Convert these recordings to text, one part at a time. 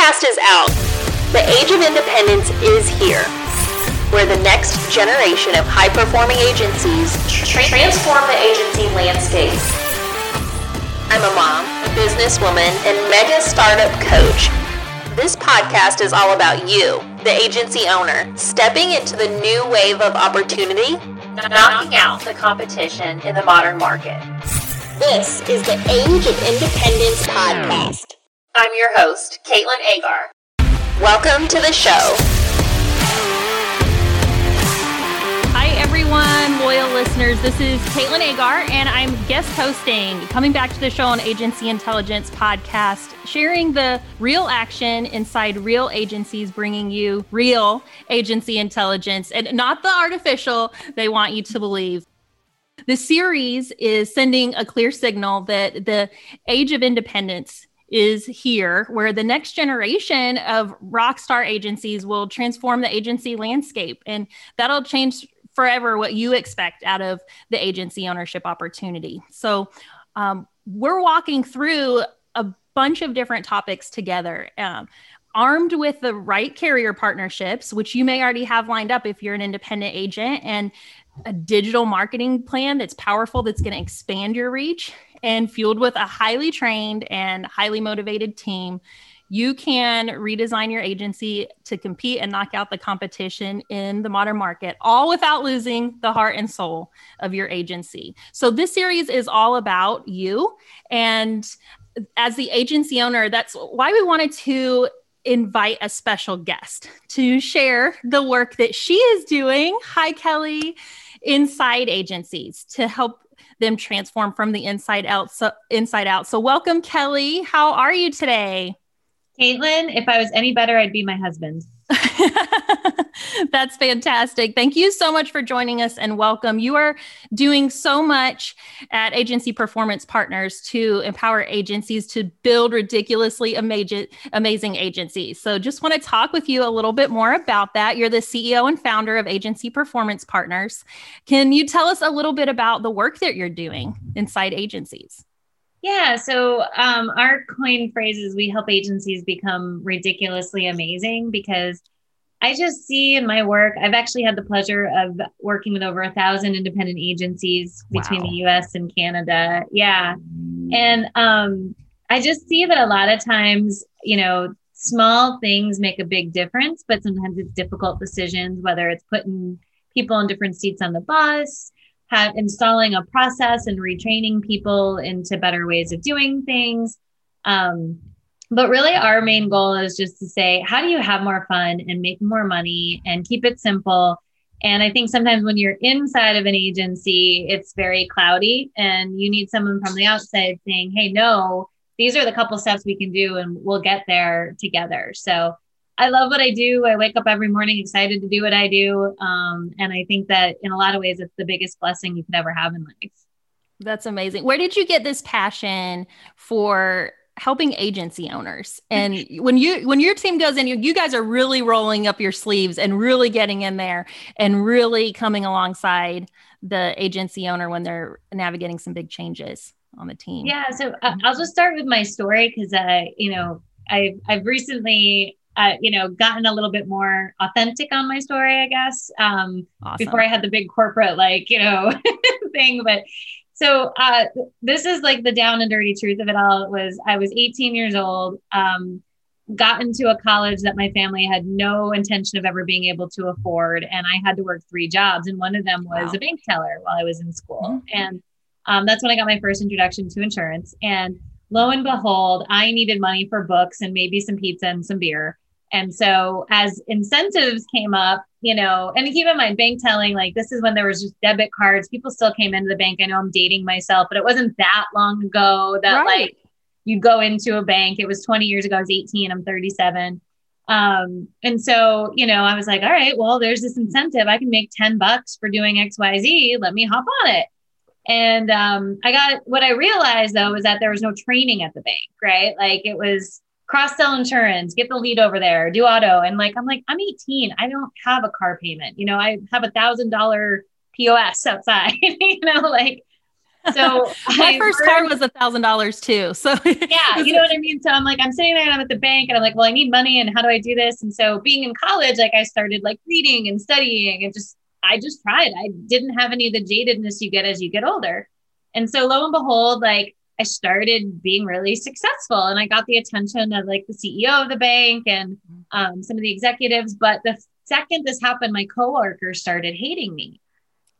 podcast is out. The age of independence is here, where the next generation of high performing agencies transform the agency landscape. I'm a mom, a businesswoman, and mega startup coach. This podcast is all about you, the agency owner, stepping into the new wave of opportunity, knocking out the competition in the modern market. This is the Age of Independence podcast. I'm your host, Caitlin Agar. Welcome to the show. Hi, everyone, loyal listeners. This is Caitlin Agar, and I'm guest hosting, coming back to the show on Agency Intelligence podcast, sharing the real action inside real agencies, bringing you real agency intelligence and not the artificial they want you to believe. The series is sending a clear signal that the age of independence is here, where the next generation of rock star agencies will transform the agency landscape. And that'll change forever what you expect out of the agency ownership opportunity. So, um, we're walking through a bunch of different topics together. Um, armed with the right carrier partnerships, which you may already have lined up if you're an independent agent, and a digital marketing plan that's powerful, that's going to expand your reach, and fueled with a highly trained and highly motivated team, you can redesign your agency to compete and knock out the competition in the modern market, all without losing the heart and soul of your agency. So, this series is all about you. And as the agency owner, that's why we wanted to invite a special guest to share the work that she is doing. Hi, Kelly, inside agencies to help them transform from the inside out. So inside out. So welcome, Kelly. How are you today? Caitlin, if I was any better, I'd be my husband. That's fantastic. Thank you so much for joining us and welcome. You are doing so much at Agency Performance Partners to empower agencies to build ridiculously amazing, amazing agencies. So, just want to talk with you a little bit more about that. You're the CEO and founder of Agency Performance Partners. Can you tell us a little bit about the work that you're doing inside agencies? Yeah, so um, our coin phrase is we help agencies become ridiculously amazing because I just see in my work, I've actually had the pleasure of working with over a thousand independent agencies between wow. the US and Canada. Yeah. And um, I just see that a lot of times, you know, small things make a big difference, but sometimes it's difficult decisions, whether it's putting people in different seats on the bus, have installing a process and retraining people into better ways of doing things. Um, but really, our main goal is just to say, how do you have more fun and make more money and keep it simple? And I think sometimes when you're inside of an agency, it's very cloudy and you need someone from the outside saying, hey, no, these are the couple steps we can do and we'll get there together. So I love what I do. I wake up every morning excited to do what I do. Um, and I think that in a lot of ways, it's the biggest blessing you could ever have in life. That's amazing. Where did you get this passion for helping agency owners and when you when your team goes in you, you guys are really rolling up your sleeves and really getting in there and really coming alongside the agency owner when they're navigating some big changes on the team yeah so uh, i'll just start with my story because uh, you know i've i've recently uh, you know, gotten a little bit more authentic on my story, I guess. Um, awesome. Before I had the big corporate, like, you know, thing. But so uh, this is like the down and dirty truth of it all. It was I was 18 years old, um, got into a college that my family had no intention of ever being able to afford, and I had to work three jobs, and one of them was wow. a bank teller while I was in school, mm-hmm. and um, that's when I got my first introduction to insurance. And lo and behold, I needed money for books and maybe some pizza and some beer. And so as incentives came up, you know, and keep in mind, bank telling, like this is when there was just debit cards. People still came into the bank. I know I'm dating myself, but it wasn't that long ago that right. like you go into a bank. It was 20 years ago. I was 18. I'm 37. Um, and so, you know, I was like, all right, well, there's this incentive. I can make 10 bucks for doing XYZ. Let me hop on it. And um, I got what I realized though was that there was no training at the bank, right? Like it was cross sell insurance, get the lead over there, do auto. And like, I'm like, I'm 18. I don't have a car payment. You know, I have a thousand dollar POS outside, you know, like, So my I first car was a thousand dollars too. So yeah, you know what I mean? So I'm like, I'm sitting there and I'm at the bank and I'm like, well, I need money and how do I do this? And so being in college, like I started like reading and studying and just, I just tried. I didn't have any of the jadedness you get as you get older. And so lo and behold, like I started being really successful and I got the attention of like the CEO of the bank and um, some of the executives. But the second this happened, my coworkers started hating me.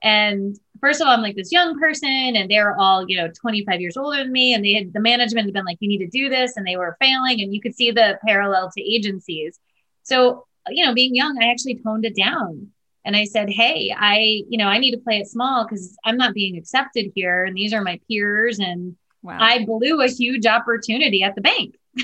And first of all, I'm like this young person, and they're all, you know, 25 years older than me. And they had the management had been like, you need to do this. And they were failing. And you could see the parallel to agencies. So, you know, being young, I actually toned it down. And I said, hey, I, you know, I need to play it small because I'm not being accepted here. And these are my peers. And wow. I blew a huge opportunity at the bank.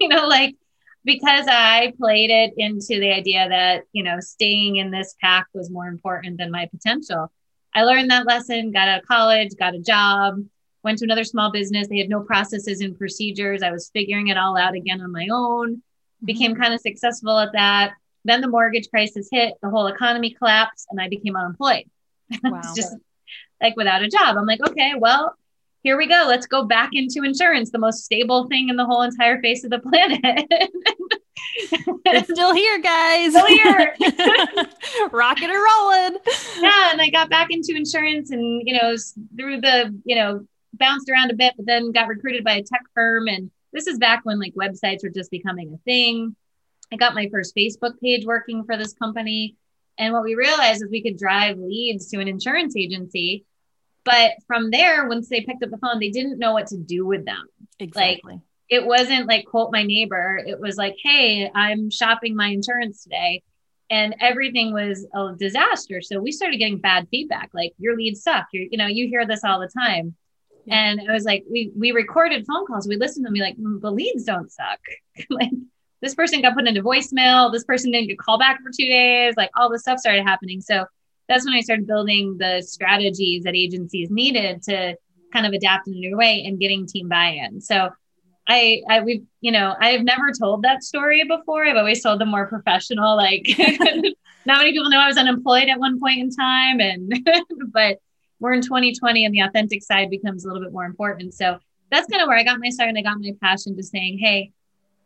you know, like because I played it into the idea that, you know, staying in this pack was more important than my potential. I learned that lesson, got out of college, got a job, went to another small business. They had no processes and procedures. I was figuring it all out again on my own, became mm-hmm. kind of successful at that. Then the mortgage crisis hit, the whole economy collapsed, and I became unemployed. Wow. just like without a job. I'm like, okay, well, here we go. Let's go back into insurance, the most stable thing in the whole entire face of the planet. it's still here, guys. Still here. Rocking and rolling. Yeah. And I got back into insurance and, you know, through the, you know, bounced around a bit, but then got recruited by a tech firm. And this is back when like websites were just becoming a thing. I got my first Facebook page working for this company. And what we realized is we could drive leads to an insurance agency but from there, once they picked up the phone, they didn't know what to do with them. Exactly. Like it wasn't like quote my neighbor. It was like, hey, I'm shopping my insurance today. And everything was a disaster. So we started getting bad feedback, like your leads suck. You're, you know, you hear this all the time. Yeah. And it was like we we recorded phone calls. We listened to them. We like mm, the leads don't suck. like this person got put into voicemail. This person didn't get called back for two days. Like all this stuff started happening. So that's when I started building the strategies that agencies needed to kind of adapt in a new way and getting team buy-in. So I, I, we've, you know, I've never told that story before. I've always told the more professional, like not many people know I was unemployed at one point in time. And, but we're in 2020 and the authentic side becomes a little bit more important. So that's kind of where I got my start and I got my passion to saying, Hey,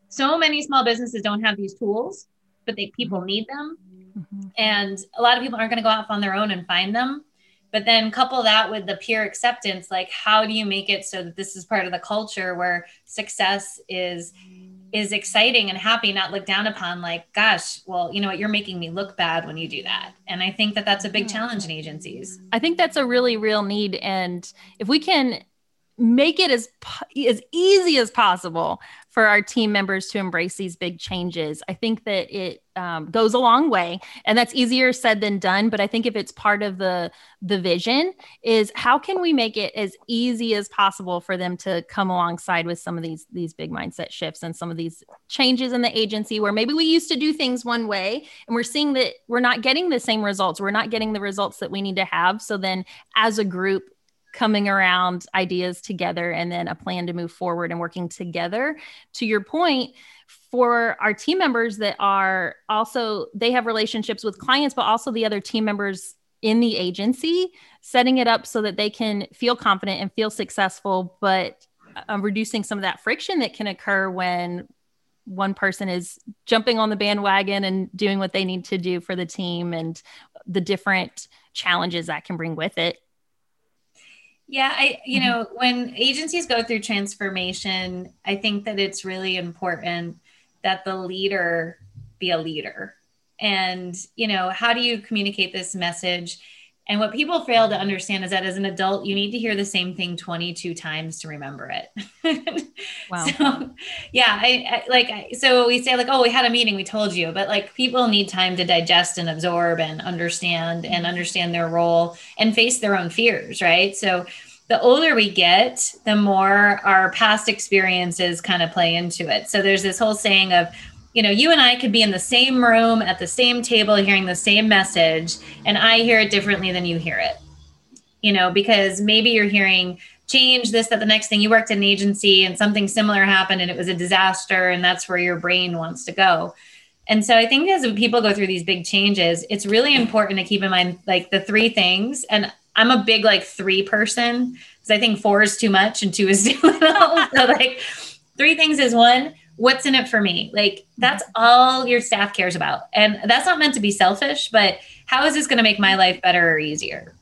so many small businesses don't have these tools, but they people need them. Mm-hmm. And a lot of people aren't going to go off on their own and find them. But then couple that with the peer acceptance, like how do you make it so that this is part of the culture where success is is exciting and happy, not looked down upon like, gosh, well, you know what, you're making me look bad when you do that. And I think that that's a big challenge in agencies. I think that's a really real need. And if we can make it as as easy as possible for our team members to embrace these big changes. I think that it um, goes a long way, and that's easier said than done. But I think if it's part of the the vision, is how can we make it as easy as possible for them to come alongside with some of these these big mindset shifts and some of these changes in the agency where maybe we used to do things one way, and we're seeing that we're not getting the same results. We're not getting the results that we need to have. So then, as a group, coming around ideas together and then a plan to move forward and working together. To your point, for our team members that are also, they have relationships with clients, but also the other team members in the agency, setting it up so that they can feel confident and feel successful, but uh, reducing some of that friction that can occur when one person is jumping on the bandwagon and doing what they need to do for the team and the different challenges that can bring with it. Yeah, I you mm-hmm. know, when agencies go through transformation, I think that it's really important that the leader be a leader. And, you know, how do you communicate this message? And what people fail to understand is that as an adult, you need to hear the same thing 22 times to remember it. wow. So, yeah, I, I like, so we say, like, oh, we had a meeting, we told you, but like people need time to digest and absorb and understand and mm-hmm. understand their role and face their own fears, right? So, the older we get, the more our past experiences kind of play into it. So, there's this whole saying of, you know, you and I could be in the same room at the same table hearing the same message, and I hear it differently than you hear it. You know, because maybe you're hearing change this, that, the next thing you worked in an agency and something similar happened and it was a disaster, and that's where your brain wants to go. And so I think as people go through these big changes, it's really important to keep in mind like the three things. And I'm a big like three person. because I think four is too much and two is too little. so like three things is one, what's in it for me? Like mm-hmm. that's all your staff cares about. And that's not meant to be selfish, but how is this going to make my life better or easier?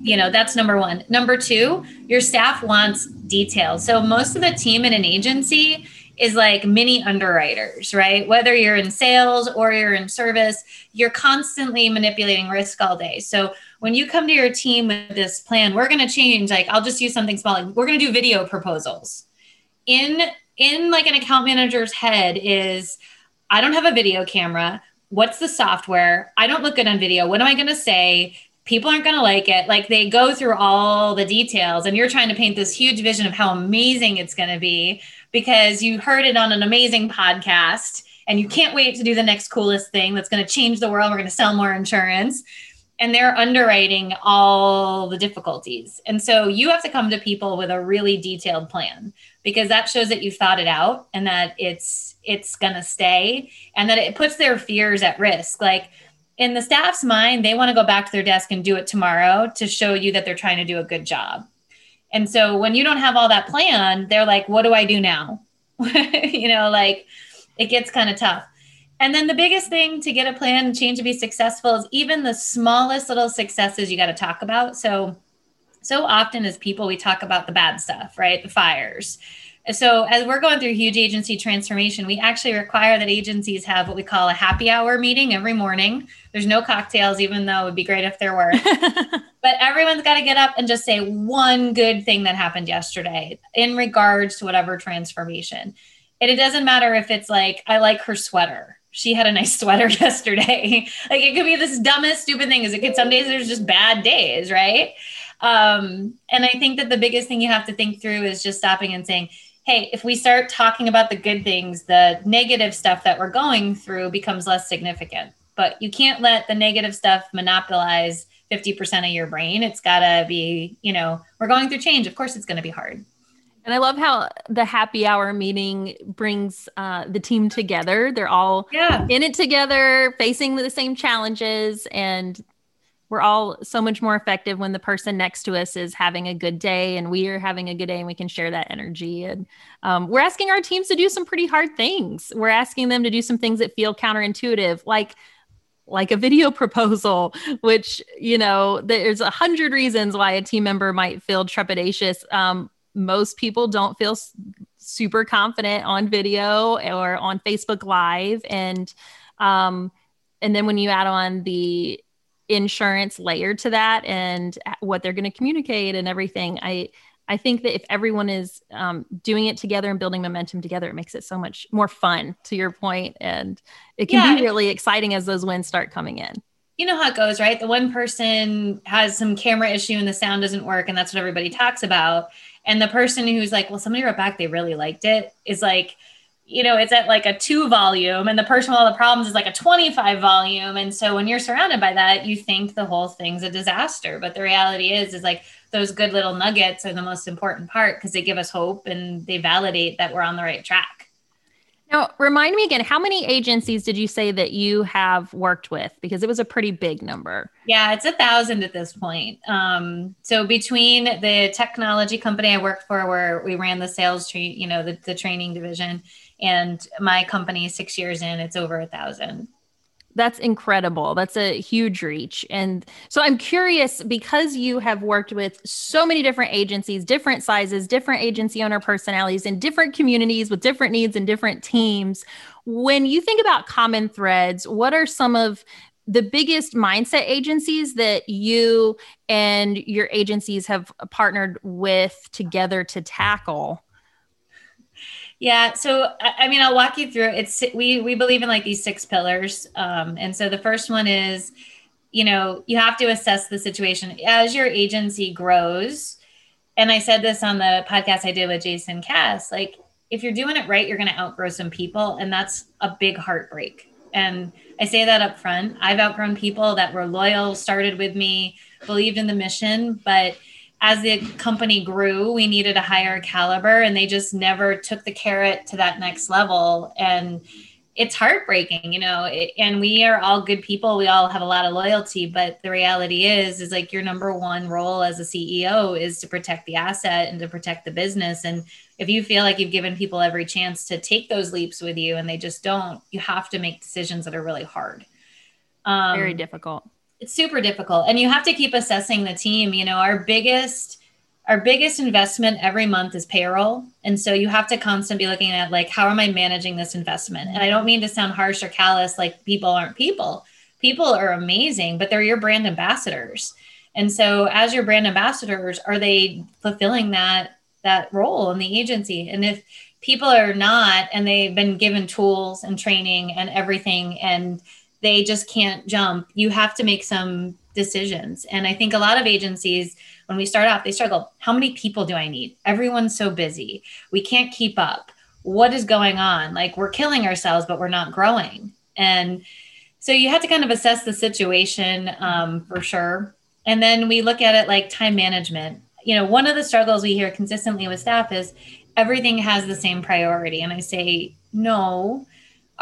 You know, that's number one. Number two, your staff wants details. So most of the team in an agency is like mini underwriters, right? Whether you're in sales or you're in service, you're constantly manipulating risk all day. So when you come to your team with this plan, we're going to change. Like, I'll just use something small. Like, we're going to do video proposals. In in like an account manager's head is, I don't have a video camera. What's the software? I don't look good on video. What am I going to say? people aren't going to like it. Like they go through all the details, and you're trying to paint this huge vision of how amazing it's going to be because you heard it on an amazing podcast and you can't wait to do the next coolest thing that's going to change the world. We're going to sell more insurance. And they're underwriting all the difficulties. And so you have to come to people with a really detailed plan because that shows that you've thought it out and that it's it's going to stay and that it puts their fears at risk. Like in the staff's mind, they want to go back to their desk and do it tomorrow to show you that they're trying to do a good job. And so when you don't have all that plan, they're like, what do I do now? you know, like it gets kind of tough. And then the biggest thing to get a plan and change to be successful is even the smallest little successes you got to talk about. So, so often as people, we talk about the bad stuff, right? The fires. So, as we're going through huge agency transformation, we actually require that agencies have what we call a happy hour meeting every morning. There's no cocktails, even though it would be great if there were. but everyone's got to get up and just say one good thing that happened yesterday in regards to whatever transformation. And it doesn't matter if it's like, I like her sweater. She had a nice sweater yesterday. like it could be this dumbest, stupid thing. Is it could some days there's just bad days, right? Um, and I think that the biggest thing you have to think through is just stopping and saying, hey, if we start talking about the good things, the negative stuff that we're going through becomes less significant. But you can't let the negative stuff monopolize 50% of your brain. It's got to be, you know, we're going through change. Of course, it's going to be hard. And I love how the happy hour meeting brings uh, the team together. They're all yeah. in it together, facing the same challenges, and we're all so much more effective when the person next to us is having a good day and we are having a good day and we can share that energy. And um, we're asking our teams to do some pretty hard things. We're asking them to do some things that feel counterintuitive like like a video proposal which you know there's a hundred reasons why a team member might feel trepidatious. Um, most people don't feel super confident on video or on facebook live. And um, and then when you add on the insurance layered to that and what they're going to communicate and everything i i think that if everyone is um, doing it together and building momentum together it makes it so much more fun to your point and it can yeah, be really exciting as those wins start coming in. You know how it goes right? The one person has some camera issue and the sound doesn't work and that's what everybody talks about. And the person who's like well somebody wrote back they really liked it is like you know, it's at like a two volume and the person with all the problems is like a 25 volume. And so when you're surrounded by that, you think the whole thing's a disaster. But the reality is, is like those good little nuggets are the most important part because they give us hope and they validate that we're on the right track. Now, remind me again, how many agencies did you say that you have worked with? Because it was a pretty big number. Yeah, it's a thousand at this point. Um, so between the technology company I worked for, where we ran the sales tree, you know, the, the training division, and my company six years in it's over a thousand that's incredible. That's a huge reach. And so i'm curious because you have worked with so many different agencies different sizes different agency owner personalities in different communities with different needs and different teams when you think about common threads what are some of the biggest mindset agencies that you and your agencies have partnered with together to tackle yeah. So, I mean, I'll walk you through. It's we we believe in like these six pillars, um, and so the first one is, you know, you have to assess the situation as your agency grows. And I said this on the podcast I did with Jason Cass. Like, if you're doing it right, you're going to outgrow some people, and that's a big heartbreak. And I say that up front. I've outgrown people that were loyal, started with me, believed in the mission, but as the company grew, we needed a higher caliber, and they just never took the carrot to that next level. And it's heartbreaking, you know, it, and we are all good people. We all have a lot of loyalty, but the reality is, is like your number one role as a CEO is to protect the asset and to protect the business. And if you feel like you've given people every chance to take those leaps with you and they just don't, you have to make decisions that are really hard. Um, Very difficult. It's super difficult. And you have to keep assessing the team. You know, our biggest, our biggest investment every month is payroll and so you have to constantly be looking at like how am i managing this investment and i don't mean to sound harsh or callous like people aren't people people are amazing but they're your brand ambassadors and so as your brand ambassadors are they fulfilling that that role in the agency and if people are not and they've been given tools and training and everything and they just can't jump you have to make some decisions and i think a lot of agencies when we start off, they struggle. How many people do I need? Everyone's so busy. We can't keep up. What is going on? Like we're killing ourselves, but we're not growing. And so you have to kind of assess the situation um, for sure. And then we look at it like time management. You know, one of the struggles we hear consistently with staff is everything has the same priority. And I say, no,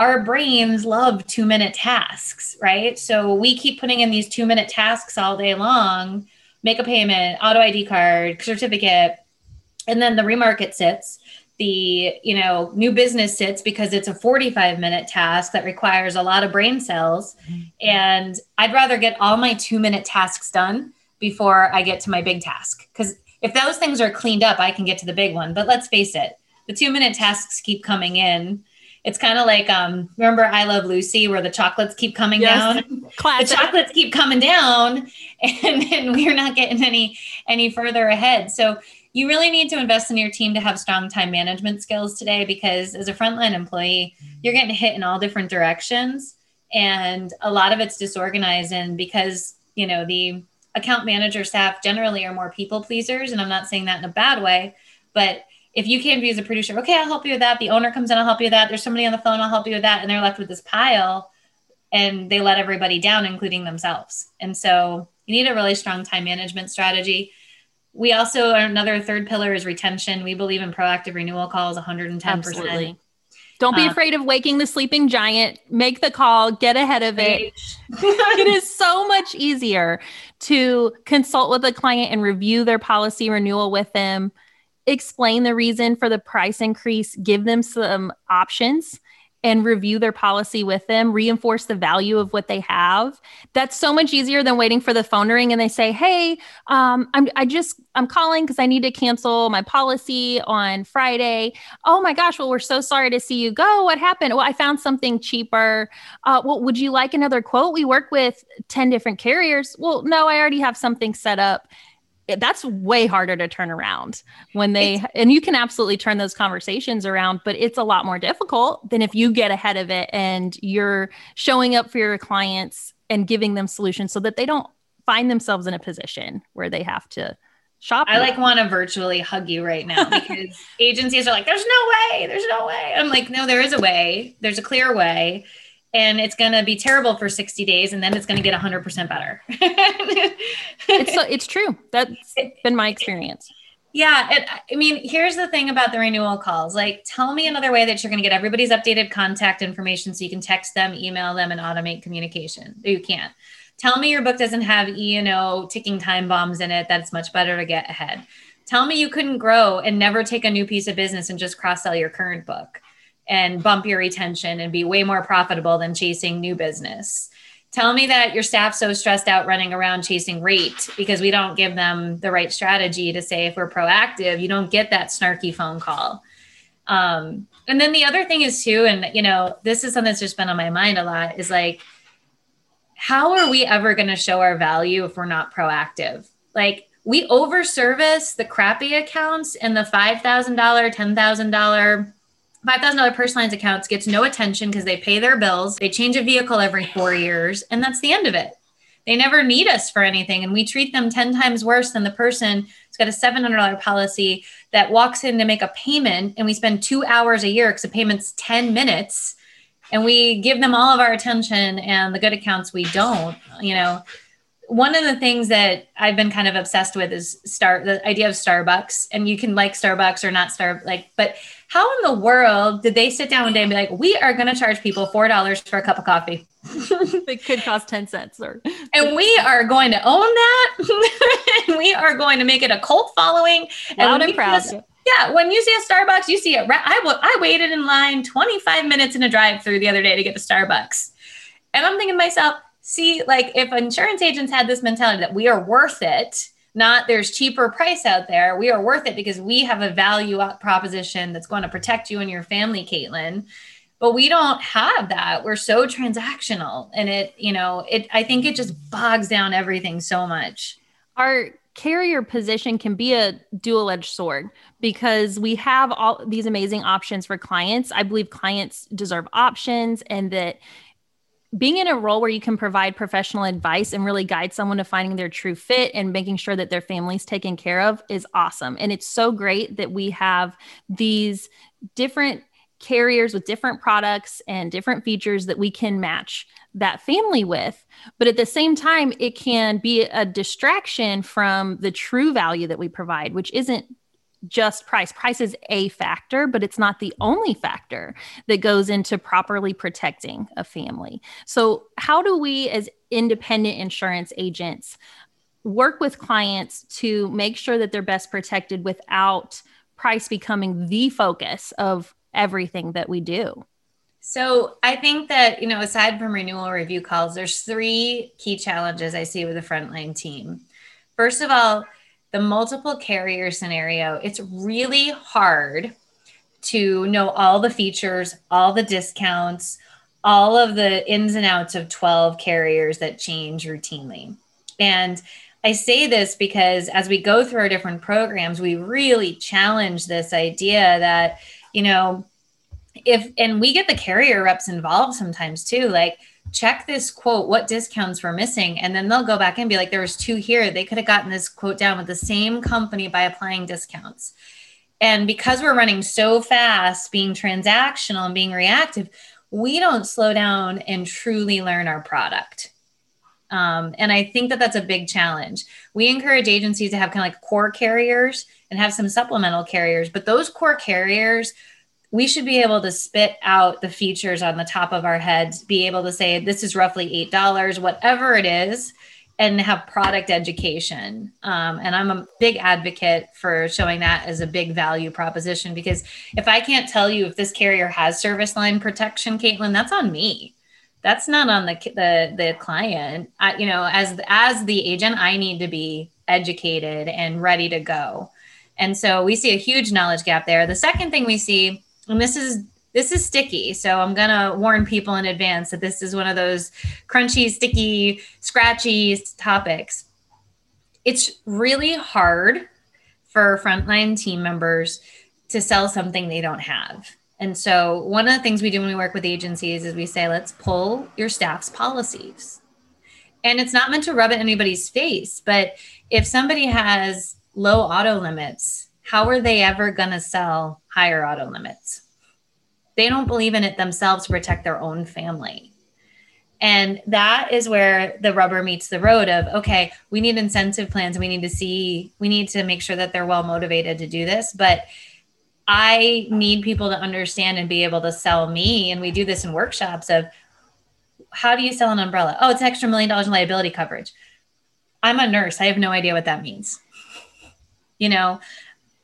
our brains love two minute tasks, right? So we keep putting in these two minute tasks all day long make a payment, auto ID card, certificate, and then the remarket sits. The you know new business sits because it's a 45 minute task that requires a lot of brain cells, mm-hmm. and I'd rather get all my two minute tasks done before I get to my big task. Because if those things are cleaned up, I can get to the big one. But let's face it, the two minute tasks keep coming in it's kind of like um remember I Love Lucy where the chocolates keep coming yes. down. Classic. The chocolates keep coming down and, and we're not getting any any further ahead. So you really need to invest in your team to have strong time management skills today because as a frontline employee, you're getting hit in all different directions and a lot of it's disorganized and because, you know, the account manager staff generally are more people pleasers and I'm not saying that in a bad way, but if you can't be as a producer, okay, I'll help you with that. The owner comes in, I'll help you with that. There's somebody on the phone, I'll help you with that. And they're left with this pile and they let everybody down, including themselves. And so you need a really strong time management strategy. We also, another third pillar is retention. We believe in proactive renewal calls 110%. Absolutely. Don't be uh, afraid of waking the sleeping giant. Make the call, get ahead of it. it is so much easier to consult with a client and review their policy renewal with them explain the reason for the price increase, give them some options and review their policy with them, reinforce the value of what they have. That's so much easier than waiting for the phone to ring and they say, "Hey, um, I'm I just I'm calling because I need to cancel my policy on Friday." Oh my gosh, well we're so sorry to see you go. What happened? Well, I found something cheaper. Uh, well, would you like another quote? We work with ten different carriers. Well, no, I already have something set up that's way harder to turn around when they it's, and you can absolutely turn those conversations around but it's a lot more difficult than if you get ahead of it and you're showing up for your clients and giving them solutions so that they don't find themselves in a position where they have to shop i like want to virtually hug you right now because agencies are like there's no way there's no way. I'm like no there is a way. There's a clear way and it's going to be terrible for 60 days and then it's going to get 100% better. It's it's true. That's been my experience. Yeah it, i mean here's the thing about the renewal calls. Like tell me another way that you're going to get everybody's updated contact information so you can text them email them and automate communication. You can't. Tell me your book doesn't have you know ticking time bombs in it. That's much better to get ahead. Tell me you couldn't grow and never take a new piece of business and just cross sell your current book and bump your retention and be way more profitable than chasing new business. Tell me that your staff's so stressed out running around chasing rate because we don't give them the right strategy to say if we're proactive, you don't get that snarky phone call. Um, and then the other thing is too, and you know, this is something that's just been on my mind a lot is like, how are we ever going to show our value if we're not proactive? Like we over service the crappy accounts and the $5,000, $10,000 $5,000 personal lines accounts gets no attention because they pay their bills. They change a vehicle every four years, and that's the end of it. They never need us for anything, and we treat them 10 times worse than the person who's got a $700 policy that walks in to make a payment, and we spend two hours a year because the payment's 10 minutes, and we give them all of our attention, and the good accounts we don't. You know, one of the things that I've been kind of obsessed with is star the idea of Starbucks, and you can like Starbucks or not Star like, but how in the world did they sit down one day and be like, we are going to charge people four dollars for a cup of coffee? it could cost ten cents, or and we are going to own that. and we are going to make it a cult following. Loud and, and proud. Just, yeah, when you see a Starbucks, you see it. I, I waited in line 25 minutes in a drive through the other day to get to Starbucks. And I'm thinking to myself, see, like if insurance agents had this mentality that we are worth it, not there's cheaper price out there, we are worth it because we have a value proposition that's going to protect you and your family, Caitlin. But we don't have that. We're so transactional. And it, you know, it I think it just bogs down everything so much. Our carrier position can be a dual edged sword because we have all these amazing options for clients. I believe clients deserve options and that being in a role where you can provide professional advice and really guide someone to finding their true fit and making sure that their family's taken care of is awesome. And it's so great that we have these different carriers with different products and different features that we can match that family with. But at the same time, it can be a distraction from the true value that we provide, which isn't just price. Price is a factor, but it's not the only factor that goes into properly protecting a family. So, how do we, as independent insurance agents, work with clients to make sure that they're best protected without price becoming the focus of everything that we do? So I think that, you know, aside from renewal review calls, there's three key challenges I see with the frontline team. First of all, the multiple carrier scenario, it's really hard to know all the features, all the discounts, all of the ins and outs of 12 carriers that change routinely. And I say this because as we go through our different programs, we really challenge this idea that, you know, if, and we get the carrier reps involved sometimes too, like, check this quote what discounts were missing? And then they'll go back and be like there was two here. They could have gotten this quote down with the same company by applying discounts. And because we're running so fast being transactional and being reactive we don't slow down and truly learn our product. Um, and i think that that's a big challenge. We encourage agencies to have kind of like core carriers and have some supplemental carriers but those core carriers we should be able to spit out the features on the top of our heads, be able to say, this is roughly $8, whatever it is, and have product education. Um, and I'm a big advocate for showing that as a big value proposition because if I can't tell you if this carrier has service line protection, Caitlin, that's on me. That's not on the the, the client. I, you know, as as the agent, I need to be educated and ready to go. And so we see a huge knowledge gap there. The second thing we see and this is this is sticky so i'm going to warn people in advance that this is one of those crunchy sticky scratchy topics. It's really hard for frontline team members to sell something they don't have. And so one of the things we do when we work with agencies is we say let's pull your staff's policies. And it's not meant to rub it in anybody's face but if somebody has low auto limits how are they ever going to sell higher auto limits? They don't believe in it themselves to protect their own family. And that is where the rubber meets the road of okay, we need incentive plans. We need to see, we need to make sure that they're well motivated to do this. But I need people to understand and be able to sell me. And we do this in workshops of how do you sell an umbrella? Oh, it's extra million dollars in liability coverage. I'm a nurse. I have no idea what that means. You know,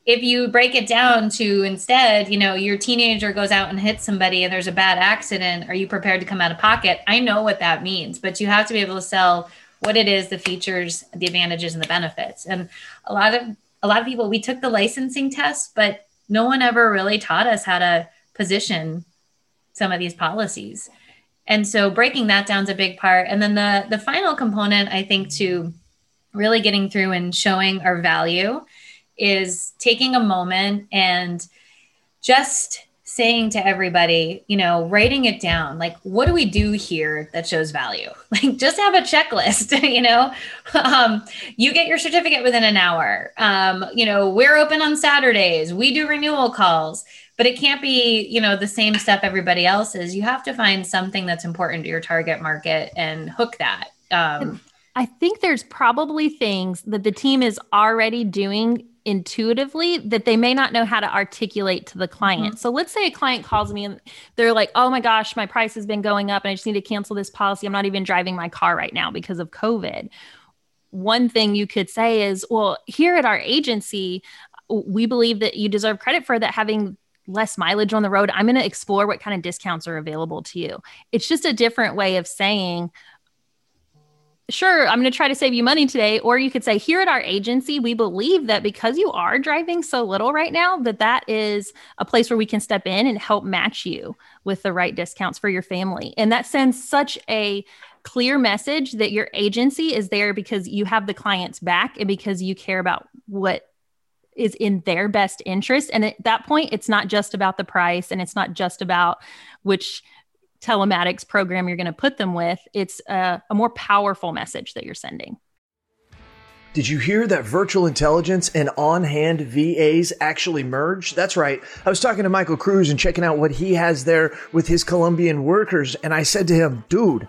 if you break it down to instead, you know, your teenager goes out and hits somebody and there's a bad accident, are you prepared to come out of pocket? I know what that means, but you have to be able to sell what it is, the features, the advantages, and the benefits. And a lot of a lot of people, we took the licensing test, but no one ever really taught us how to position some of these policies. And so breaking that down is a big part. And then the the final component, I think, to really getting through and showing our value is taking a moment and just saying to everybody, you know, writing it down, like, what do we do here that shows value? Like, just have a checklist, you know, um, you get your certificate within an hour. Um, you know, we're open on Saturdays, we do renewal calls, but it can't be, you know, the same stuff everybody else is. You have to find something that's important to your target market and hook that. Um, I think there's probably things that the team is already doing intuitively that they may not know how to articulate to the client. Mm-hmm. So let's say a client calls me and they're like, "Oh my gosh, my price has been going up and I just need to cancel this policy. I'm not even driving my car right now because of COVID." One thing you could say is, "Well, here at our agency, we believe that you deserve credit for that having less mileage on the road. I'm going to explore what kind of discounts are available to you." It's just a different way of saying, sure, I'm going to try to save you money today. Or you could say, here at our agency, we believe that because you are driving so little right now, that that is a place where we can step in and help match you with the right discounts for your family. And that sends such a clear message that your agency is there because you have the client's back and because you care about what is in their best interest. And at that point, it's not just about the price and it's not just about which telematics program you're going to put them with, it's a, a more powerful message that you're sending. Did you hear that virtual intelligence and on hand VAs actually merge? That's right. I was talking to Michael Cruz and checking out what he has there with his Colombian workers. And I said to him, dude,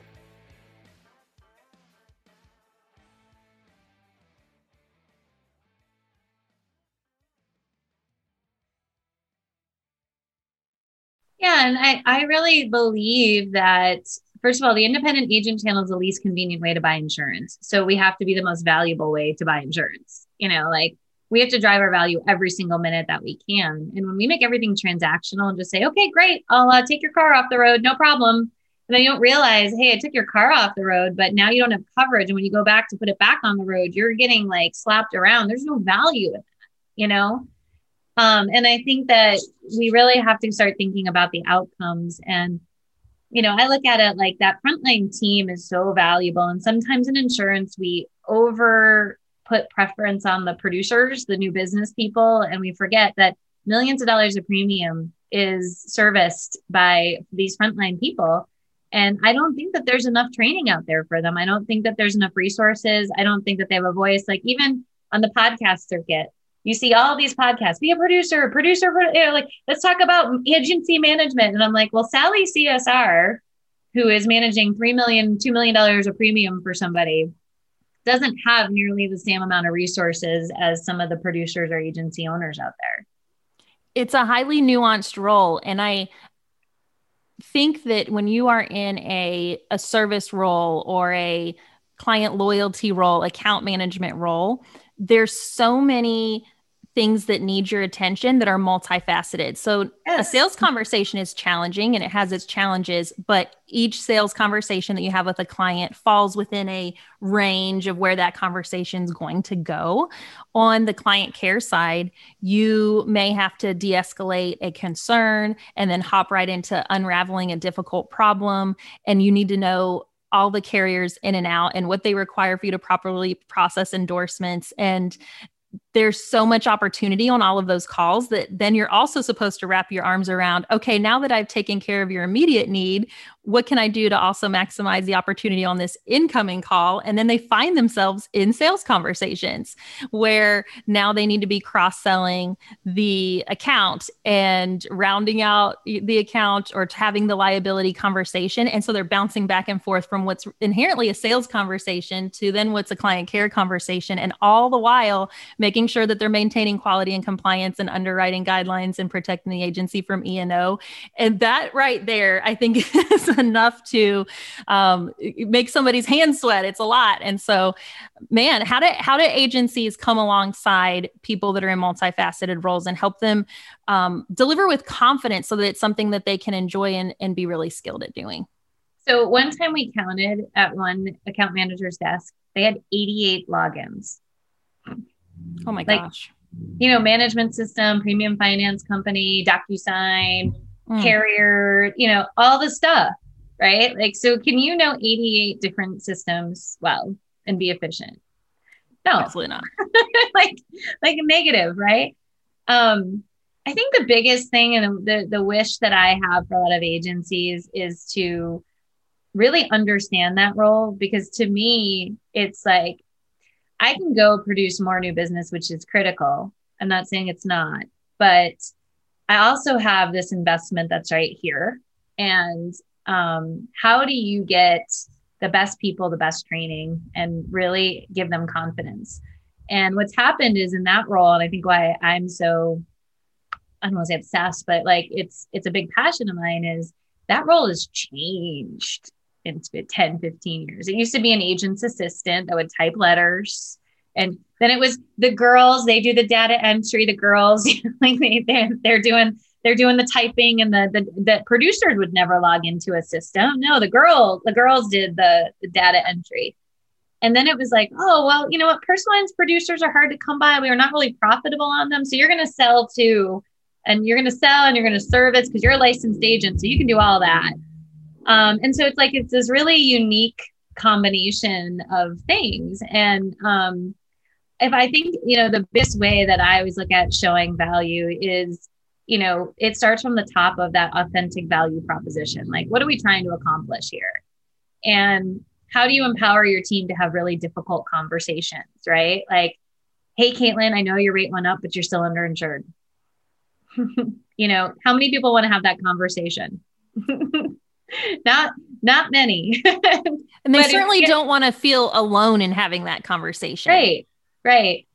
Yeah, and I, I really believe that first of all, the independent agent channel is the least convenient way to buy insurance. So we have to be the most valuable way to buy insurance. You know, like we have to drive our value every single minute that we can. And when we make everything transactional and just say, okay, great, I'll uh, take your car off the road, no problem. And then you don't realize, hey, I took your car off the road, but now you don't have coverage. And when you go back to put it back on the road, you're getting like slapped around. There's no value in that, you know? Um, and I think that we really have to start thinking about the outcomes. And, you know, I look at it like that frontline team is so valuable. And sometimes in insurance, we over put preference on the producers, the new business people, and we forget that millions of dollars of premium is serviced by these frontline people. And I don't think that there's enough training out there for them. I don't think that there's enough resources. I don't think that they have a voice. Like even on the podcast circuit, you see all these podcasts, be a producer, producer, you know, like, let's talk about agency management. And I'm like, well, Sally CSR, who is managing $3 million, $2 million of premium for somebody, doesn't have nearly the same amount of resources as some of the producers or agency owners out there. It's a highly nuanced role. And I, think that when you are in a, a service role or a client loyalty role, account management role, there's so many things that need your attention that are multifaceted. So yes. a sales conversation is challenging and it has its challenges, but each sales conversation that you have with a client falls within a range of where that conversation is going to go. On the client care side, you may have to de-escalate a concern and then hop right into unraveling a difficult problem and you need to know all the carriers in and out and what they require for you to properly process endorsements and there's so much opportunity on all of those calls that then you're also supposed to wrap your arms around okay now that i've taken care of your immediate need what can I do to also maximize the opportunity on this incoming call? And then they find themselves in sales conversations where now they need to be cross selling the account and rounding out the account or having the liability conversation. And so they're bouncing back and forth from what's inherently a sales conversation to then what's a client care conversation. And all the while making making sure that they're maintaining quality and compliance and underwriting guidelines and protecting the agency from E&O. And that right there, I think is enough to um, make somebody's hands sweat. It's a lot. And so, man, how do, how do agencies come alongside people that are in multifaceted roles and help them um, deliver with confidence so that it's something that they can enjoy and, and be really skilled at doing? So one time we counted at one account manager's desk, they had 88 logins. Oh my like, gosh. You know, management system, premium finance company, DocuSign, mm. carrier, you know, all the stuff, right? Like, so can you know 88 different systems well and be efficient? No, absolutely not. like, like negative, right? Um, I think the biggest thing and the, the wish that I have for a lot of agencies is to really understand that role because to me, it's like I can go produce more new business, which is critical. I'm not saying it's not, but I also have this investment that's right here. And um, how do you get the best people, the best training, and really give them confidence? And what's happened is in that role, and I think why I'm so I don't want to say obsessed, but like it's it's a big passion of mine is that role has changed in 10, 15 years. It used to be an agent's assistant that would type letters. And then it was the girls, they do the data entry, the girls, like they, they're, they're doing, they're doing the typing and the, the, the producers would never log into a system. No, the girl, the girls did the, the data entry. And then it was like, oh, well, you know what? Personal lines producers are hard to come by. We are not really profitable on them. So you're going to sell to, and you're going to sell and you're going to service because you're a licensed agent. So you can do all that. Um, and so it's like it's this really unique combination of things. And um, if I think, you know, the best way that I always look at showing value is, you know, it starts from the top of that authentic value proposition. Like, what are we trying to accomplish here? And how do you empower your team to have really difficult conversations, right? Like, hey, Caitlin, I know your rate went up, but you're still underinsured. you know, how many people want to have that conversation? not not many. and they certainly don't want to feel alone in having that conversation. Right. Right.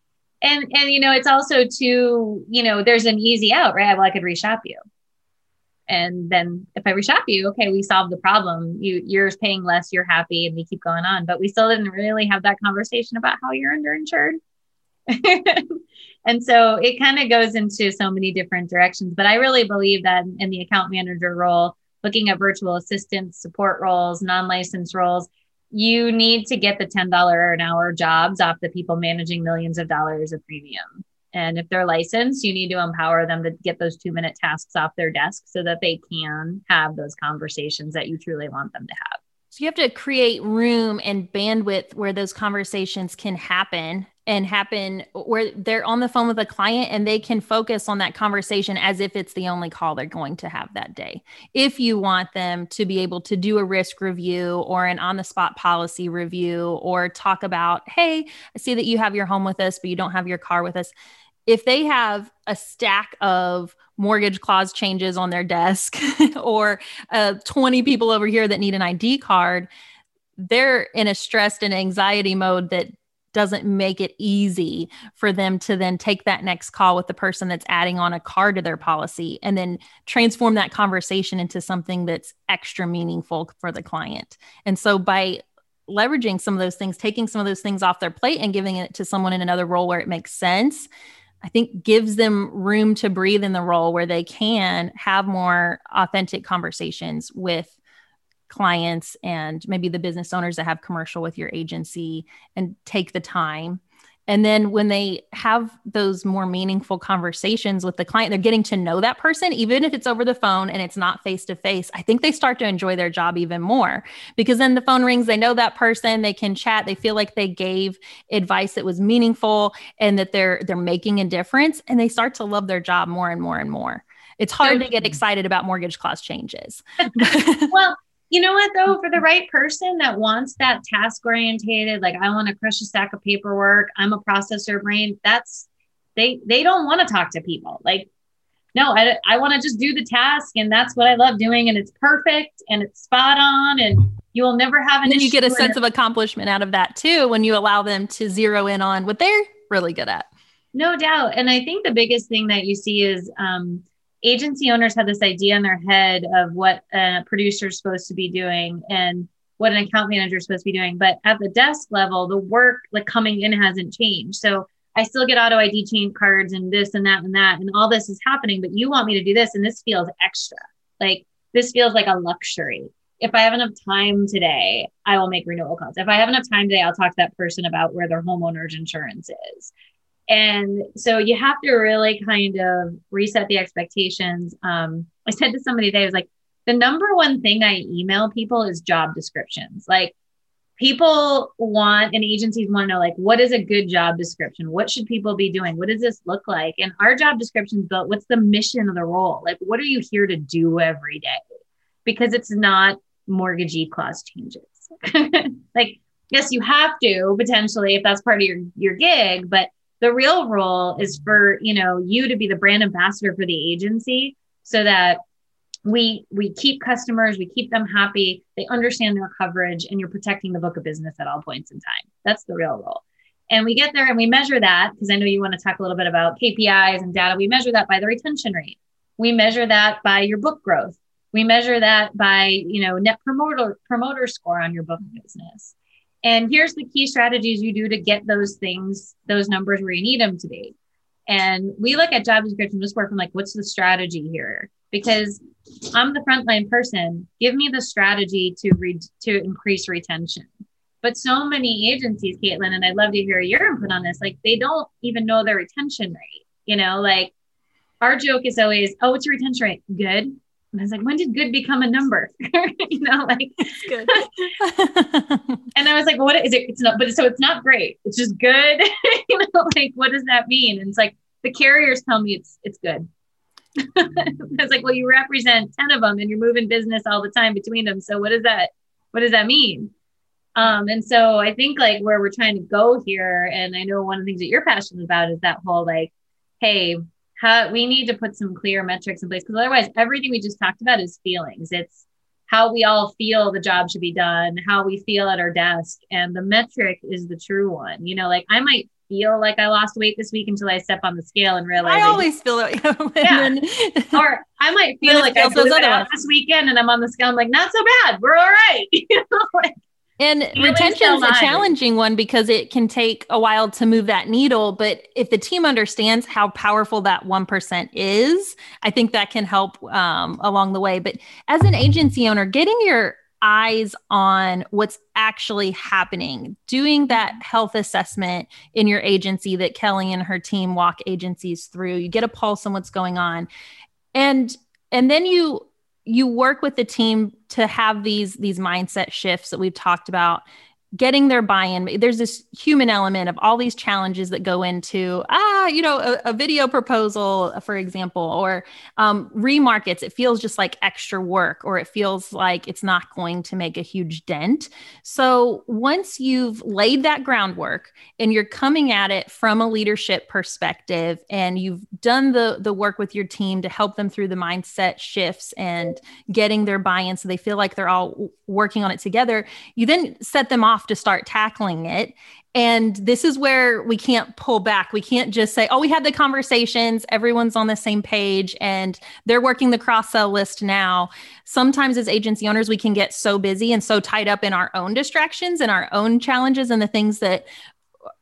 And and you know, it's also too, you know, there's an easy out, right? Well, I could reshop you. And then if I reshop you, okay, we solved the problem. You you're paying less, you're happy, and we keep going on. But we still didn't really have that conversation about how you're underinsured. and so it kind of goes into so many different directions. But I really believe that in the account manager role, looking at virtual assistants, support roles, non licensed roles, you need to get the $10 an hour jobs off the people managing millions of dollars of premium. And if they're licensed, you need to empower them to get those two minute tasks off their desk so that they can have those conversations that you truly want them to have. So you have to create room and bandwidth where those conversations can happen and happen where they're on the phone with a client and they can focus on that conversation as if it's the only call they're going to have that day. If you want them to be able to do a risk review or an on the spot policy review or talk about, hey, I see that you have your home with us, but you don't have your car with us. If they have a stack of mortgage clause changes on their desk or uh, 20 people over here that need an ID card, they're in a stressed and anxiety mode that doesn't make it easy for them to then take that next call with the person that's adding on a card to their policy and then transform that conversation into something that's extra meaningful for the client. And so by leveraging some of those things, taking some of those things off their plate and giving it to someone in another role where it makes sense, I think gives them room to breathe in the role where they can have more authentic conversations with clients and maybe the business owners that have commercial with your agency and take the time and then when they have those more meaningful conversations with the client, they're getting to know that person, even if it's over the phone and it's not face to face. I think they start to enjoy their job even more because then the phone rings, they know that person, they can chat, they feel like they gave advice that was meaningful and that they're they're making a difference and they start to love their job more and more and more. It's hard to get excited about mortgage clause changes. well, you know what though? For the right person that wants that task orientated like i want to crush a stack of paperwork. I'm a processor brain that's they they don't want to talk to people. Like no i, I want to just do the task and that's what i love doing and it's perfect and it's spot on and you will never have an and then you get a sense of accomplishment out of that too when you allow them to zero in on what they're really good at. No doubt. And I think the biggest thing that you see is um, agency owners have this idea in their head of what a producer is supposed to be doing and what an account manager is supposed to be doing. But at the desk level, the work like coming in hasn't changed. So I still get auto ID change cards and this and that and that, and all this is happening, but you want me to do this, and this feels extra. Like this feels like a luxury. If I have enough time today, I will make renewal calls. If I have enough time today, I'll talk to that person about where their homeowner's insurance is. And so you have to really kind of reset the expectations. Um, I said to somebody today, I was like, the number one thing I email people is job descriptions. Like people want and agencies want to know like what is a good job description? What should people be doing? What does this look like? And our job descriptions built what's the mission of the role? Like what are you here to do every day? Because it's not mortgagee clause changes. Like yes you have to potentially if that's part of your your gig but the real role is for you know you to be the brand ambassador for the agency so that we we keep customers we keep them happy they understand their coverage and you're protecting the book of business at all points in time. That's the real role. And we get there and we measure that because i know you want to talk a little bit about kpis and data. We measure that by the retention rate. We measure that by your book growth. We measure that by you know net promoter promoter score on your book of business and here's the key strategies you do to get those things those numbers where you need them to be and we look at job description just work from like what's the strategy here because I'm the frontline person. Give me the strategy to read to increase retention. But so many agencies, Caitlin, and I'd love to hear your input on this. Like they don't even know their retention rate. You know, like our joke is always, "Oh, what's your retention rate? Good." And I was like, "When did good become a number?" you know, like good. and I was like, "What is it? It's not, but so it's not great. It's just good." you know, like what does that mean? And it's like the carriers tell me it's it's good it's like, well, you represent 10 of them and you're moving business all the time between them. So what does that, what does that mean? Um, and so I think like where we're trying to go here, and I know one of the things that you're passionate about is that whole like, hey, how we need to put some clear metrics in place because otherwise everything we just talked about is feelings. It's how we all feel the job should be done, how we feel at our desk, and the metric is the true one. You know, like I might feel like I lost weight this week until I step on the scale and realize I always I feel it. yeah. Then, or I might feel like I blew it out this weekend and I'm on the scale. I'm like, not so bad. We're all right. you know, like, and retention is a challenging one because it can take a while to move that needle. But if the team understands how powerful that 1% is, I think that can help um, along the way. But as an agency owner, getting your eyes on what's actually happening, doing that health assessment in your agency that Kelly and her team walk agencies through. You get a pulse on what's going on. And and then you you work with the team to have these these mindset shifts that we've talked about getting their buy-in. There's this human element of all these challenges that go into ah you know a, a video proposal for example or um, remarkets. It feels just like extra work or it feels like it's not going to make a huge dent. So once you've laid that groundwork and you're coming at it from a leadership perspective and you've done the the work with your team to help them through the mindset shifts and getting their buy-in so they feel like they're all working on it together you then set them off to start tackling it. And this is where we can't pull back. We can't just say, oh, we had the conversations, everyone's on the same page, and they're working the cross sell list now. Sometimes, as agency owners, we can get so busy and so tied up in our own distractions and our own challenges and the things that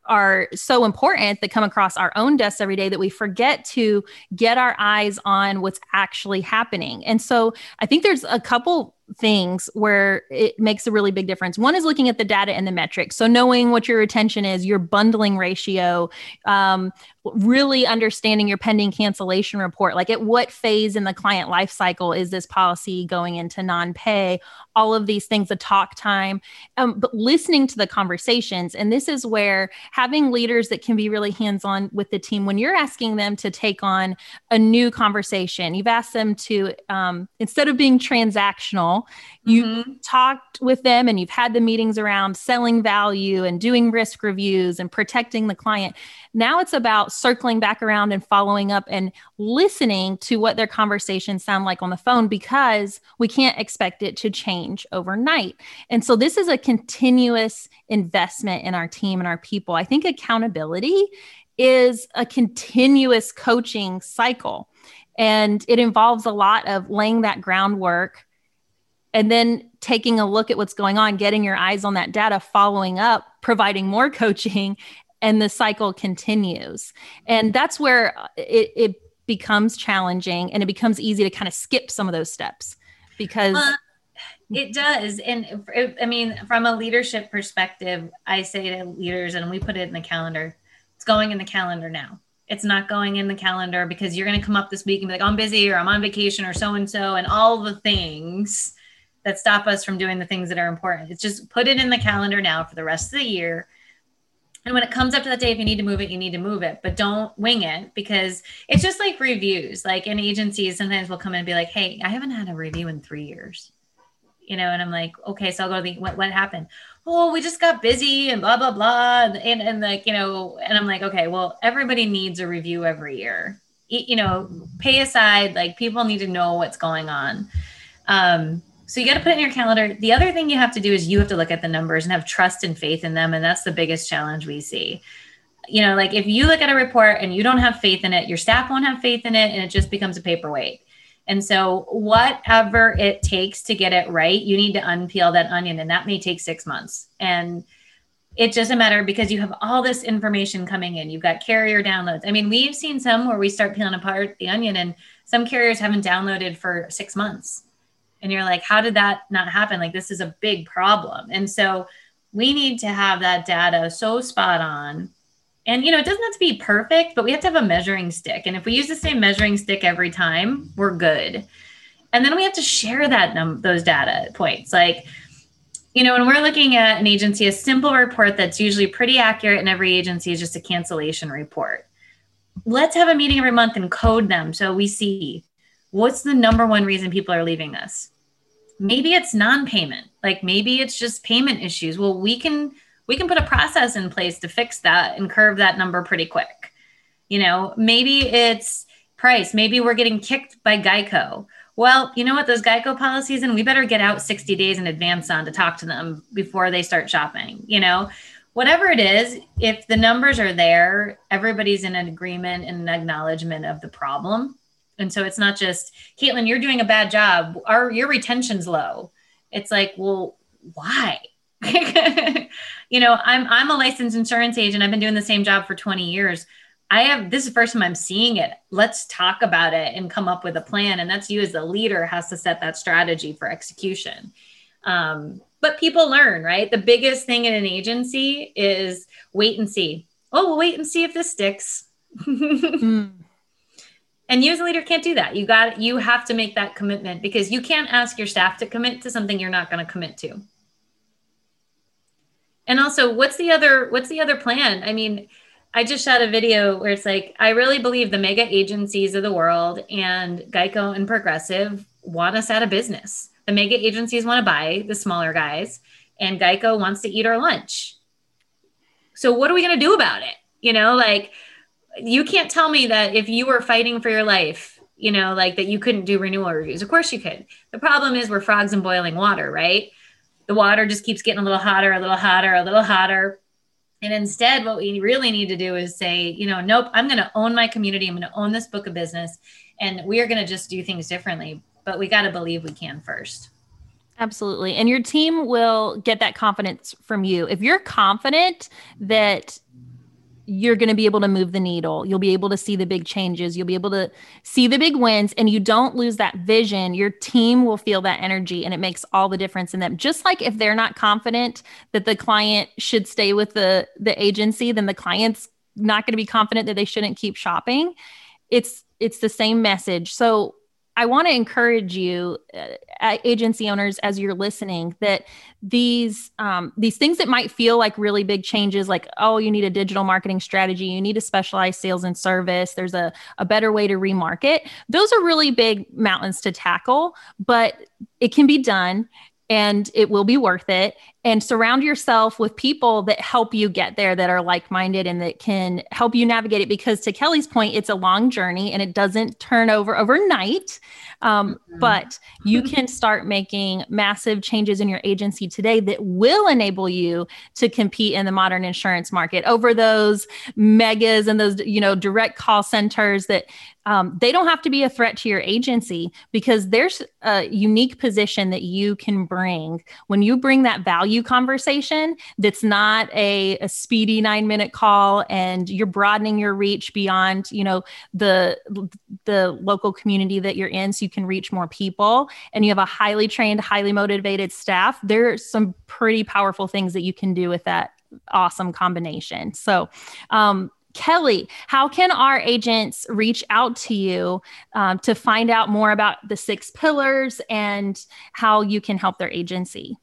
are so important that come across our own desks every day that we forget to get our eyes on what's actually happening. And so I think there's a couple things where it makes a really big difference. One is looking at the data and the metrics. So knowing what your retention is, your bundling ratio, um, really understanding your pending cancellation report. Like at what phase in the client life cycle is this policy going into non-pay? All of these things, the talk time, um, but listening to the conversations. And this is where having leaders that can be really hands-on with the team when you're asking them to take on a new conversation, you've asked them to um, instead of being transactional you mm-hmm. talked with them and you've had the meetings around selling value and doing risk reviews and protecting the client. Now it's about circling back around and following up and listening to what their conversations sound like on the phone because we can't expect it to change overnight. And so this is a continuous investment in our team and our people. I think accountability is a continuous coaching cycle. And it involves a lot of laying that groundwork and then taking a look at what's going on, getting your eyes on that data, following up, providing more coaching, and the cycle continues. And that's where it, it becomes challenging and it becomes easy to kind of skip some of those steps because. Uh, it does. And I mean, from a leadership perspective, I say to leaders, and we put it in the calendar, it's going in the calendar now. It's not going in the calendar because you're going to come up this week and be like, I'm busy or I'm on vacation or so and so, and all the things that stop us from doing the things that are important. It's just put it in the calendar now for the rest of the year. And when it comes up to that day, if you need to move it, you need to move it, but don't wing it because it's just like reviews. Like in agencies, sometimes we'll come in and be like, Hey, I haven't had a review in three years, you know, and I'm like, okay, so I'll go to the, what, what happened? Oh, we just got busy and blah, blah, blah. And, and, and like, you know, and I'm like, okay, well, everybody needs a review every year, you know, pay aside, like people need to know what's going on. Um, so you got to put it in your calendar. The other thing you have to do is you have to look at the numbers and have trust and faith in them. And that's the biggest challenge we see. You know, like if you look at a report and you don't have faith in it, your staff won't have faith in it and it just becomes a paperweight. And so, whatever it takes to get it right, you need to unpeel that onion. And that may take six months. And it doesn't matter because you have all this information coming in. You've got carrier downloads. I mean, we've seen some where we start peeling apart the onion, and some carriers haven't downloaded for six months and you're like how did that not happen? Like this is a big problem. And so we need to have that data so spot on. And you know it doesn't have to be perfect but we have to have a measuring stick. And if we use the same measuring stick every time we're good. And then we have to share that num- those data points. Like you know when we're looking at an agency a simple report that's usually pretty accurate in every agency is just a cancellation report. Let's have a meeting every month and code them so we see what's the number one reason people are leaving us maybe it's non-payment. Like maybe it's just payment issues. Well we can we can put a process in place to fix that and curve that number pretty quick. You know maybe it's price. Maybe we're getting kicked by geico. Well you know what those geico policies and we better get out 60 days in advance on to talk to them before they start shopping you know? Whatever it is if the numbers are there everybody's in an agreement and an acknowledgement of the problem and so it's not just Caitlin, you're doing a bad job. Our your retention's low. It's like, well, why? you know, I'm I'm a licensed insurance agent. I've been doing the same job for 20 years. I have this is the first time I'm seeing it. Let's talk about it and come up with a plan. And that's you as the leader has to set that strategy for execution. Um, but people learn, right? The biggest thing in an agency is wait and see. Oh, we'll wait and see if this sticks. mm and you as a leader can't do that. You got you have to make that commitment because you can't ask your staff to commit to something you're not going to commit to. And also what's the other what's the other plan? I mean i just shot a video where it's like i really believe the mega agencies of the world and geico and progressive want us out of business. The mega agencies want to buy the smaller guys and geico wants to eat our lunch. So what are we going to do about it? You know like you can't tell me that if you were fighting for your life, you know, like that you couldn't do renewal reviews. Of course you could. The problem is we're frogs in boiling water, right? The water just keeps getting a little hotter, a little hotter, a little hotter. And instead, what we really need to do is say, you know, nope, I'm going to own my community. I'm going to own this book of business. And we are going to just do things differently. But we got to believe we can first. Absolutely. And your team will get that confidence from you. If you're confident that you're going to be able to move the needle. You'll be able to see the big changes. You'll be able to see the big wins and you don't lose that vision. Your team will feel that energy and it makes all the difference in them. Just like if they're not confident that the client should stay with the the agency, then the client's not going to be confident that they shouldn't keep shopping. It's it's the same message. So I want to encourage you, uh, agency owners, as you're listening, that these um, these things that might feel like really big changes, like oh, you need a digital marketing strategy, you need a specialized sales and service, there's a, a better way to remarket. Those are really big mountains to tackle, but it can be done and it will be worth it. And surround yourself with people that help you get there that are like-minded and that can help you navigate it. Because to kelly's point it's a long journey and it doesn't turn over overnight. Um, mm-hmm. but you can start making massive changes in your agency today that will enable you to compete in the modern insurance market over those megas and those you know direct call centers that um, they don't have to be a threat to your agency because there's a unique position that you can bring. When you bring that value conversation that's not a, a speedy nine minute call and you're broadening your reach beyond you know the the local community that you're in so you can reach more people and you have a highly trained highly motivated staff there's some pretty powerful things that you can do with that awesome combination so um, Kelly, how can our agents reach out to you um, to find out more about the six pillars and how you can help their agency?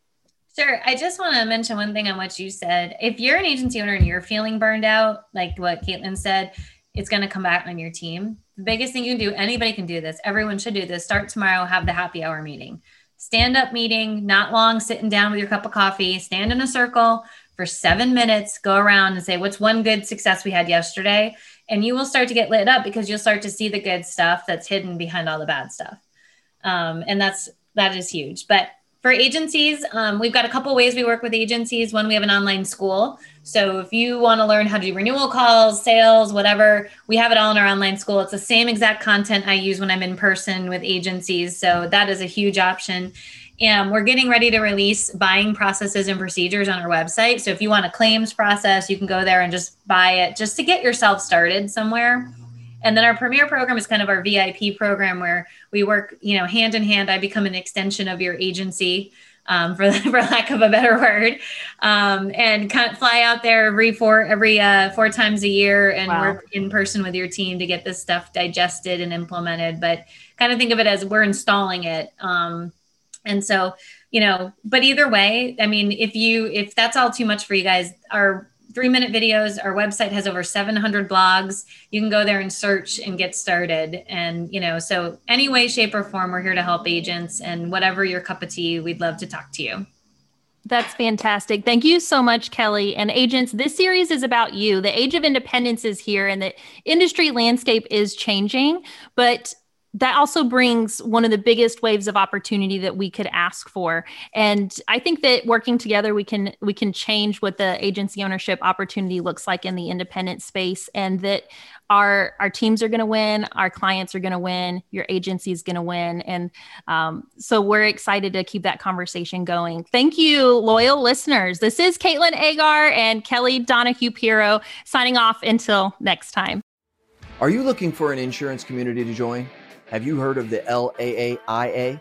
Sure. I just want to mention one thing on what you said. If you're an agency owner and you're feeling burned out, like what Caitlin said, it's going to come back on your team. The biggest thing you can do, anybody can do this. Everyone should do this. Start tomorrow, have the happy hour meeting. Stand up meeting, not long, sitting down with your cup of coffee, stand in a circle, for seven minutes, go around and say, What's one good success we had yesterday? And you will start to get lit up because you'll start to see the good stuff that's hidden behind all the bad stuff. Um, and that's that is huge. But for agencies, um, we've got a couple ways we work with agencies. One, we have an online school. So if you want to learn how to do renewal calls, sales, whatever, we have it all in our online school. It's the same exact content I use when I'm in person with agencies. So that is a huge option. And we're getting ready to release buying processes and procedures on our website. So if you want a claims process, you can go there and just buy it just to get yourself started somewhere. And then our premier program is kind of our VIP program where we work, you know, hand in hand. I become an extension of your agency, um, for for lack of a better word, um, and kind of fly out there every four every uh, four times a year and wow. work in person with your team to get this stuff digested and implemented. But kind of think of it as we're installing it. Um, and so, you know, but either way, I mean, if you, if that's all too much for you guys, our three minute videos, our website has over 700 blogs. You can go there and search and get started. And, you know, so any way, shape, or form, we're here to help agents and whatever your cup of tea, we'd love to talk to you. That's fantastic. Thank you so much, Kelly. And agents, this series is about you. The age of independence is here and the industry landscape is changing, but that also brings one of the biggest waves of opportunity that we could ask for. And i think that working together we can we can change what the agency ownership opportunity looks like in the independent space and that our our teams are going to win our clients are going to win your agency is going to win. And um, so we're excited to keep that conversation going. Thank you loyal listeners. This is caitlin agar and kelly donahue piro signing off until next time. Are you looking for an insurance community to join have you heard of the LAAIA?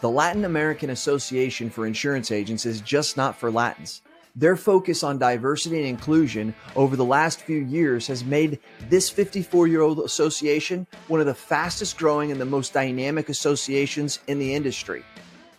The Latin American Association for Insurance Agents is just not for Latins. Their focus on diversity and inclusion over the last few years has made this 54 year old association one of the fastest growing and the most dynamic associations in the industry.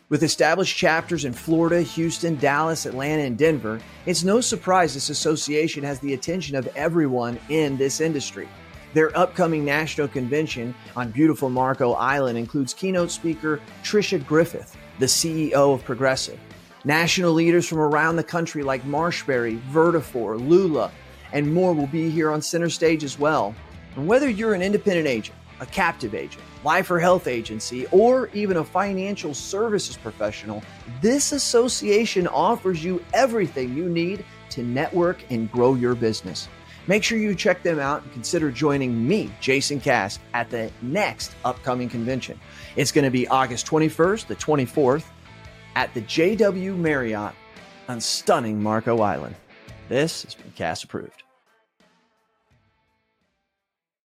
With established chapters in Florida, Houston, Dallas, Atlanta, and Denver, it's no surprise this association has the attention of everyone in this industry. Their upcoming national convention on beautiful Marco Island includes keynote speaker Tricia Griffith, the CEO of Progressive. National leaders from around the country like Marshberry, Vertafore, Lula, and more will be here on center stage as well. And whether you're an independent agent, a captive agent, life or health agency, or even a financial services professional, this association offers you everything you need to network and grow your business. Make sure you check them out and consider joining me, Jason Cass, at the next upcoming convention. It's going to be August 21st the 24th at the JW Marriott on stunning Marco Island. This has been Cass approved.